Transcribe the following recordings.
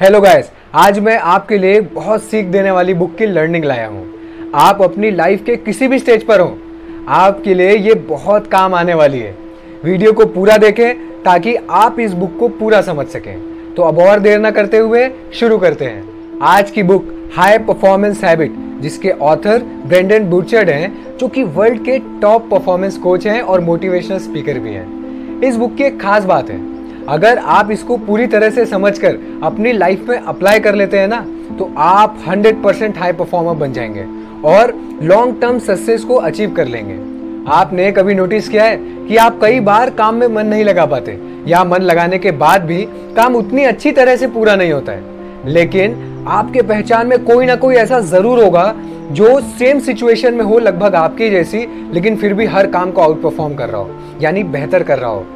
Hello guys आज मैं आपके लिए बहुत सीख देने वाली बुक की लर्निंग लाया हूँ। आप अपनी लाइफ के किसी भी स्टेज पर हो, आपके लिए ये बहुत काम आने वाली है। वीडियो को पूरा देखें ताकि आप इस बुक को पूरा समझ सकें। तो अब और देर ना करते हुए शुरू करते हैं। आज की बुक हाई परफॉर्मेंस हैबिट जिसके ऑथर ब्रेंडन बुर्चर्ड हैं, जो कि वर्ल्ड के टॉप परफॉर्मेंस कोच हैं और मोटिवेशनल स्पीकर भी हैं। इस बुक की एक खास बात है अगर आप इसको पूरी तरह से समझकर अपनी लाइफ में अप्लाई कर लेते हैं ना तो आप 100 परसेंट हाई परफॉर्मर बन जाएँगे और लॉन्ग टर्म सक्सेस को अचीव कर लेंगे। आपने कभी नोटिस किया है कि आप कई बार काम में मन नहीं लगा पाते? या मन लगाने के बाद भी काम उतनी अच्छी तरह से पूरा नहीं होता है। लेकिन आपके पहचान में कोई ना कोई ऐसा ज़रूर होगा जो सेम सिचुएशन में हो, लगभग आपकी जैसी, लेकिन फिर भी हर काम को आउट परफॉर्म कर रहा हो, यानी बेहतर कर रहा हो।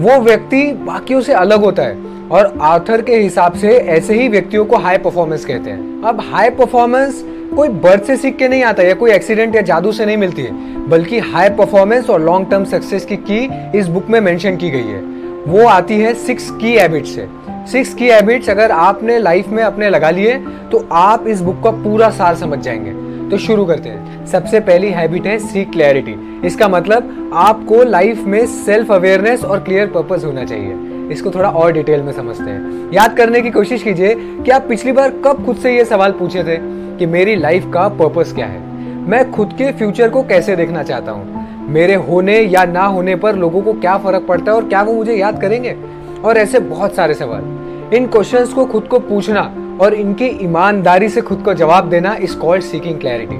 वो व्यक्ति बाकियों से अलग होता है। और आथर के हिसाब से ऐसे ही व्यक्तियों को हाई परफॉर्मेंस कहते हैं। अब हाई परफॉर्मेंस कोई बर्थ से सीख के नहीं आता या कोई एक्सीडेंट या जादू से नहीं मिलती है। बल्कि हाई परफॉर्मेंस और लॉन्ग टर्म सक्सेस की की इस बुक में मेंशन की गई है। वो आती है सिक्स की हैबिट से। सिक्स की हैबिट्स अगर आपने लाइफ में अपने लगा लिए तो आप इस बुक का पूरा सार समझ जाएँगे। तो शुरू करते हैं। सबसे पहली हैबिट है सी क्लैरिटी इसका मतलब आपको लाइफ में सेल्फ अवेयरनेस और क्लियर पर्पस होना चाहिए। इसको थोड़ा और डिटेल में समझते हैं। याद करने की कोशिश कीजिए कि आप पिछली बार कब खुद से ये सवाल पूछे थे कि मेरी लाइफ का पर्पस क्या है? मैं खुद के फ्यूचर को कैसे देखना चाहता हूँ? मेरे होने या ना होने पर लोगों को क्या फ़र्क पड़ता है और क्या वो मुझे याद करेंगे? और ऐसे बहुत सारे सवाल। इन क्वेश्चंस को खुद को पूछना और इनकी ईमानदारी से खुद को जवाब देना इज़ कॉल्ड सीकिंग क्लैरिटी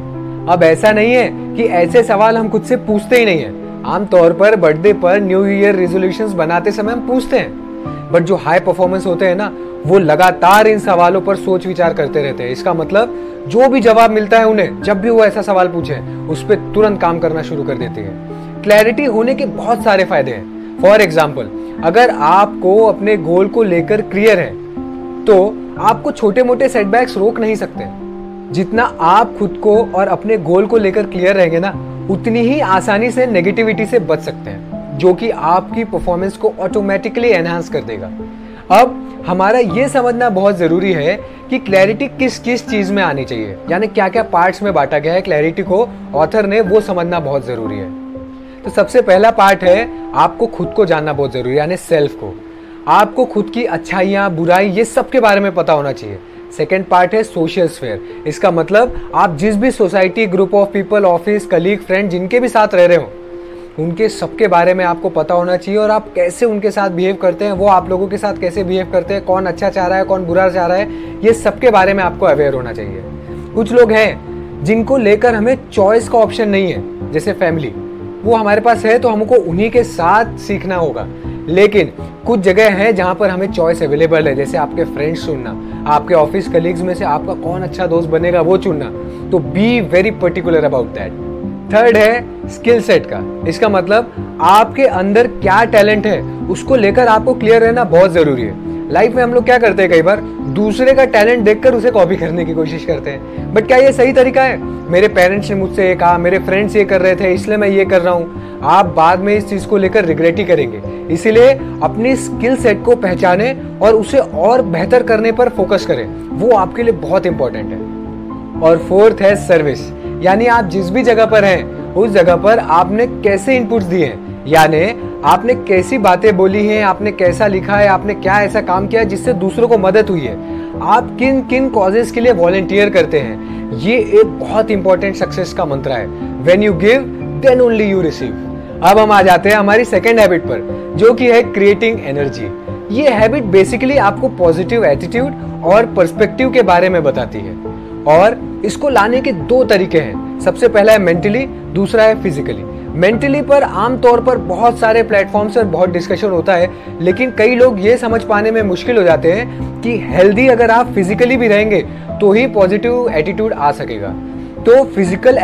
अब ऐसा नहीं है कि ऐसे सवाल हम खुद से पूछते ही नहीं है। आमतौर पर बर्थडे पर न्यू ईयर रेजोल्यूशंस बनाते समय हम पूछते हैं। बट जो हाई परफॉर्मेंस होते हैं ना, वो लगातार इन सवालों पर सोच विचार करते रहते हैं। इसका मतलब जो भी जवाब मिलता है उन्हें, जब भी वो ऐसा सवाल पूछे, उस पर तुरंत काम करना शुरू कर देते हैं। क्लैरिटी होने के बहुत सारे फ़ायदे हैं। फॉर एग्ज़ाम्पल अगर आपको अपने गोल को लेकर क्लियर है तो आपको छोटे मोटे सेटबैक्स रोक नहीं सकते। जितना आप खुद को और अपने गोल को लेकर क्लियर रहेंगे ना, उतनी ही आसानी से नेगेटिविटी से बच सकते हैं, जो कि आपकी परफॉर्मेंस को ऑटोमेटिकली एनहांस कर देगा। अब, हमारा ये समझना बहुत ज़रूरी है कि क्लैरिटी किस किस चीज़ में आनी चाहिए। यानी क्या क्या पार्ट्स में बांटा गया है क्लैरिटी को ऑथर ने, वो समझना बहुत ज़रूरी है। तो सबसे पहला पार्ट है, आपको खुद को जानना बहुत ज़रूरी है, यानी सेल्फ को। आपको खुद की अच्छाइयाँ, बुराई, ये सब के बारे में पता होना चाहिए। सेकेंड पार्ट है सोशल स्फेयर इसका मतलब आप जिस भी society group of people office colleague friend जिनके भी साथ रह रहे हो, उनके सबके बारे में आपको पता होना चाहिए और आप कैसे उनके साथ बिहेव करते हैं, वो आप लोगों के साथ कैसे बिहेव करते हैं, कौन अच्छा चाह रहा है, कौन बुरा चाह रहा है, ये सबके बारे में आपको अवेयर होना चाहिए। कुछ लोग हैं, जिनको लेकर हमें चॉइस का ऑप्शन नहीं है, जैसे फैमिली वो हमारे पास है तो हमको उन्हीं के साथ सीखना होगा। लेकिन कुछ जगह है जहाँ पर हमें चॉइस अवेलेबल है, जैसे आपके फ्रेंड्स चुनना, आपके ऑफ़िस कलीग्स में से आपका कौन अच्छा दोस्त बनेगा वो चुनना। तो be very particular about that third है स्किल सेट का। इसका मतलब आपके अंदर क्या टैलेंट है, उसको लेकर आपको क्लियर रहना बहुत ज़रूरी है। लाइफ में हम लोग क्या करते हैं कई बार, दूसरे का टैलेंट देखकर उसे कॉपी करने की कोशिश करते हैं। बट क्या ये सही तरीका है? मेरे पेरेंट्स ने मुझसे ये कहा, मेरे फ्रेंड्स ये कर रहे थे, इसलिए मैं ये कर रहा हूँ। आप बाद में इस चीज़ को लेकर रिग्रेट ही करेंगे। इसीलिए अपनी स्किल सेट को पहचाने और उसे और बेहतर करने पर फोकस करें। वो आपके लिए बहुत इंपॉर्टेंट है। और फोर्थ है सर्विस यानी आप जिस भी जगह पर हैं, उस जगह पर आपने कैसे इनपुट्स दिए यानी आपने कैसी बातें बोली हैं, आपने कैसा लिखा है, आपने क्या ऐसा काम किया है जिससे दूसरों को मदद हुई है? आप किन किन कॉजेज के लिए वॉलेंटियर करते हैं? ये एक बहुत इंपॉर्टेंट सक्सेस का मंत्र है। When you give then only you receive अब हम आ जाते हैं हमारी सेकेंड हैबिट पर, जो कि है क्रिएटिंग एनर्जी ये हैबिट बेसिकली आपको पॉजिटिव एटीट्यूड और पर्सपेक्टिव के बारे में बताती है। और इसको लाने के दो तरीके हैं। सबसे पहला है मेंटली दूसरा है फिजिकली मेंटली पर आमतौर पर बहुत सारे प्लेटफॉर्म पर बहुत डिस्कशन होता है, लेकिन कई लोग ये समझ पाने में मुश्किल हो जाते हैं कि हेल्दी अगर आप फिजिकली भी रहेंगे तो ही पॉजिटिव एटीट्यूड आ सकेगा। तो physical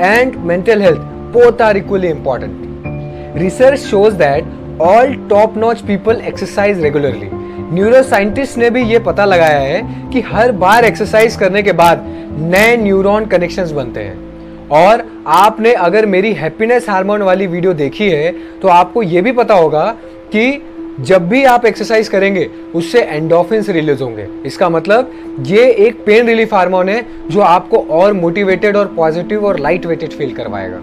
and mental health both are equally important research shows that all top notch people exercise regularly neuro scientist ने भी ये पता लगाया है कि हर बार एक्सरसाइज करने के बाद नए न्यूरॉन कनेक्शंस बनते हैं। और आपने अगर मेरी हैप्पीनेस हार्मोन वाली वीडियो देखी है तो आपको ये भी पता होगा कि जब भी आप एक्सरसाइज करेंगे, उससे एंडोफिन्स रिलीज़ होंगे। इसका मतलब ये एक पेन रिलीफ हार्मोन है, जो आपको और मोटिवेटेड और पॉजिटिव और लाइट वेटेड फील करवाएगा।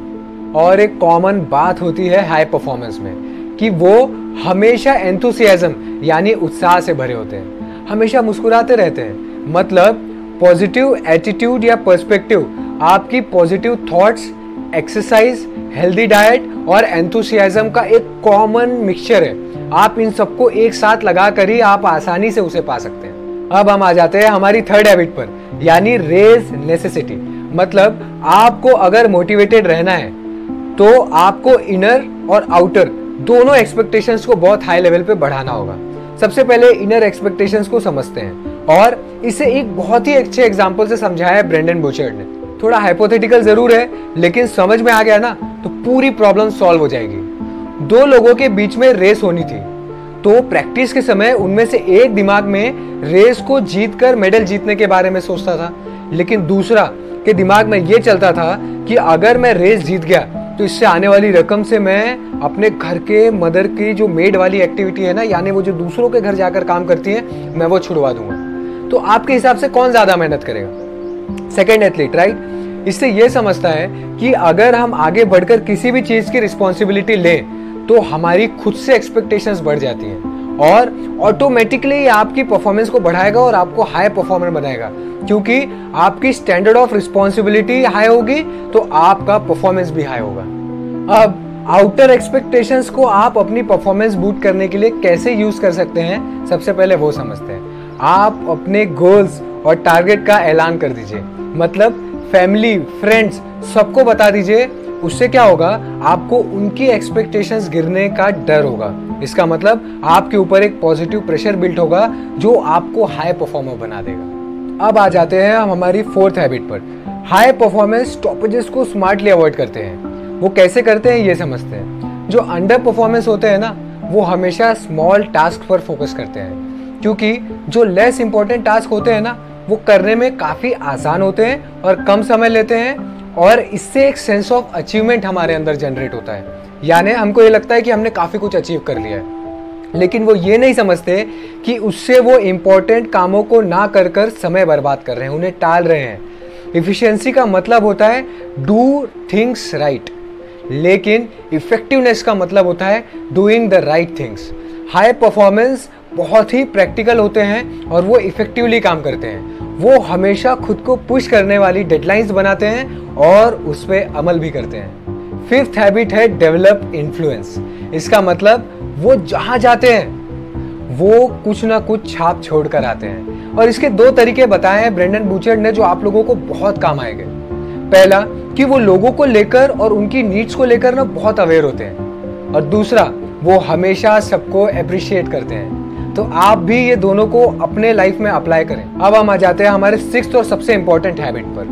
और एक कॉमन बात होती है हाई परफॉर्मेंस में, कि वो हमेशा एंथुसियाज्म यानी उत्साह से भरे होते हैं। हमेशा मुस्कुराते रहते हैं। मतलब पॉजिटिव एटीट्यूड या पर्सपेक्टिव आपकी positive thoughts exercise healthy diet और एंथुसियाज्म का एक कॉमन मिक्सचर है। आप इन सबको एक साथ लगा कर ही आप आसानी से उसे पा सकते हैं। अब हम आ जाते हैं हमारी थर्ड हैबिट पर, यानी रेज नेसेसिटी मतलब आपको अगर मोटिवेटेड रहना है तो आपको इनर और आउटर दोनों एक्सपेक्टेशंस को बहुत हाई लेवल पे बढ़ाना होगा। सबसे पहले इनर एक्सपेक्टेशंस को समझते हैं और इसे एक बहुत ही अच्छे एग्ज़ाम्पल से समझाया है ब्रेंडन बोचर्ड ने। थोड़ा हाइपोथेटिकल ज़रूर है, लेकिन समझ में आ गया ना तो पूरी प्रॉब्लम सॉल्व हो जाएगी। दो लोगों के बीच में रेस होनी थी। तो प्रैक्टिस के समय उनमें से एक दिमाग में रेस को जीत कर मेडल जीतने के बारे में सोचता था, लेकिन दूसरा के दिमाग में यह चलता था कि अगर मैं रेस जीत गया तो इससे आने वाली रकम से मैं अपने घर के मदर की जो मेड वाली एक्टिविटी है ना, यानी वो जो दूसरों के घर जाकर काम करती है, मैं वो छुड़वा दूँगा। तो आपके हिसाब से कौन ज़्यादा मेहनत करेगा? सेकेंड एथलीट राइट इससे यह समझता है कि अगर हम आगे बढ़कर किसी भी चीज़ की रिस्पॉन्सिबिलिटी लें तो हमारी खुद से एक्सपेक्टेशंस बढ़ जाती हैं। और ऑटोमेटिकली आपकी परफॉर्मेंस को बढ़ाएगा और आपको हाई परफॉर्मर बनाएगा। क्योंकि आपकी स्टैंडर्ड ऑफ़ रिस्पॉन्सिबिलिटी हाई होगी तो आपका परफॉर्मेंस भी हाई होगा। अब आउटर एक्सपेक्टेशंस को आप अपनी परफॉर्मेंस बूट करने के लिए कैसे यूज़ कर सकते हैं, सबसे पहले वो समझते हैं। आप अपने गोल्स और टारगेट का ऐलान कर दीजिए। मतलब फैमिली फ्रेंड्स सबको बता दीजिए, उससे क्या होगा? आपको उनकी एक्सपेक्टेशंस गिरने का डर होगा। इसका मतलब आपके ऊपर एक पॉजिटिव प्रेशर बिल्ट होगा, जो आपको हाई परफॉर्मर बना देगा। अब आ जाते हैं हम हमारी फोर्थ हैबिट पर। हाई परफॉर्मेंस स्टॉपेजेस को स्मार्टली अवॉइड करते हैं। वो कैसे करते हैं, ये समझते हैं। जो अंडर परफॉर्मेंस होते हैं ना, वो हमेशा स्मॉल टास्क पर फोकस करते हैं। क्योंकि जो लेस इंपॉर्टेंट टास्क होते हैं ना वो करने में काफ़ी आसान होते हैं और कम समय लेते हैं और इससे एक सेंस ऑफ़ अचीवमेंट हमारे अंदर जनरेट होता है। यानी हमको ये लगता है कि हमने काफ़ी कुछ अचीव कर लिया है। लेकिन वो ये नहीं समझते कि उससे वो इम्पोर्टेंट कामों को ना कर कर समय बर्बाद कर रहे हैं, उन्हें टाल रहे हैं। इफिशियंसी का मतलब होता है डू थिंग्स राइट लेकिन इफेक्टिवनेस का मतलब होता है doing the right things high performance बहुत ही प्रैक्टिकल होते हैं और वो इफेक्टिवली काम करते हैं। वो हमेशा खुद को पुश करने वाली डेडलाइंस बनाते हैं और उस पर अमल भी करते हैं। फिफ्थ हैबिट है डेवलप इन्फ्लुएंस इसका मतलब वो जहाँ जाते हैं, वो कुछ ना कुछ छाप छोड़ कर आते हैं। और इसके दो तरीके बताए हैं ब्रेंडन बूचर्ड ने जो आप लोगों को बहुत काम आएँगे। पहला, कि वो लोगों को लेकर और उनकी नीड्स को लेकर ना बहुत अवेयर होते हैं। और दूसरा, वो हमेशा सबको अप्रिशिएट करते हैं। तो आप भी ये दोनों को अपने लाइफ में अप्लाई करें। अब हम आ जाते हैं हमारे सिक्स और सबसे इंपॉर्टेंट हैबिट पर,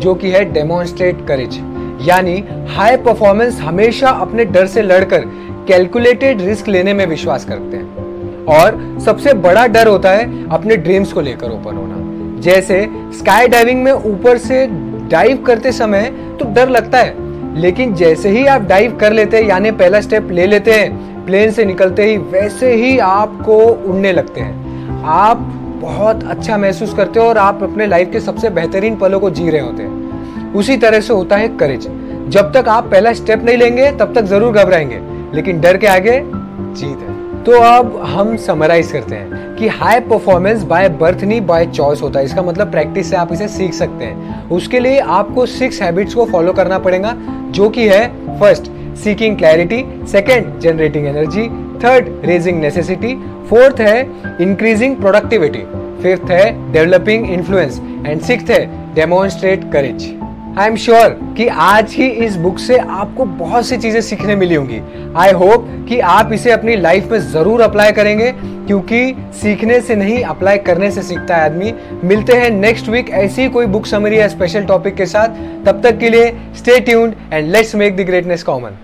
जो कि है डेमोन्स्ट्रेट करेज यानी हाई परफॉर्मेंस हमेशा अपने डर से लड़कर कैलकुलेटेड रिस्क लेने में विश्वास करते हैं। और सबसे बड़ा डर होता है अपने ड्रीम्स को लेकर ओपन होना। जैसे स्काई डाइविंग में ऊपर से डाइव करते समय तो डर लगता है, लेकिन जैसे ही आप डाइव कर लेते हैं, यानी पहला स्टेप ले लेते हैं प्लेन से निकलते ही वैसे ही आपको उड़ने लगते हैं। आप बहुत अच्छा महसूस करते हो और आप अपने लाइफ के सबसे बेहतरीन पलों को जी रहे होते हैं। उसी तरह से होता है करेज जब तक आप पहला स्टेप नहीं लेंगे, तब तक ज़रूर घबराएँगे, लेकिन डर के आगे जीत है। तो अब हम समराइज करते हैं कि हाई परफॉर्मेंस बाय बर्थ नहीं बाय चॉइस होता है। इसका मतलब प्रैक्टिस से आप इसे सीख सकते हैं। उसके लिए आपको सिक्स हैबिट्स को फॉलो करना पड़ेगा, जो कि है first seeking clarity second generating energy third raising necessity fourth है इंक्रीजिंग प्रोडक्टिविटी फिफ्थ है डेवलपिंग इन्फ्लुएंस एंड सिक्स है demonstrate courage I am sure कि आज ही इस बुक से आपको बहुत सी चीज़ें सीखने मिली होंगी. आई होप कि आप इसे अपनी लाइफ में ज़रूर अप्लाई करेंगे, क्योंकि सीखने से नहीं अप्लाई करने से सीखता है आदमी. मिलते हैं नेक्स्ट वीक ऐसी कोई बुक समरी या स्पेशल टॉपिक के साथ. तब तक के लिए stay tuned and let's make the greatness common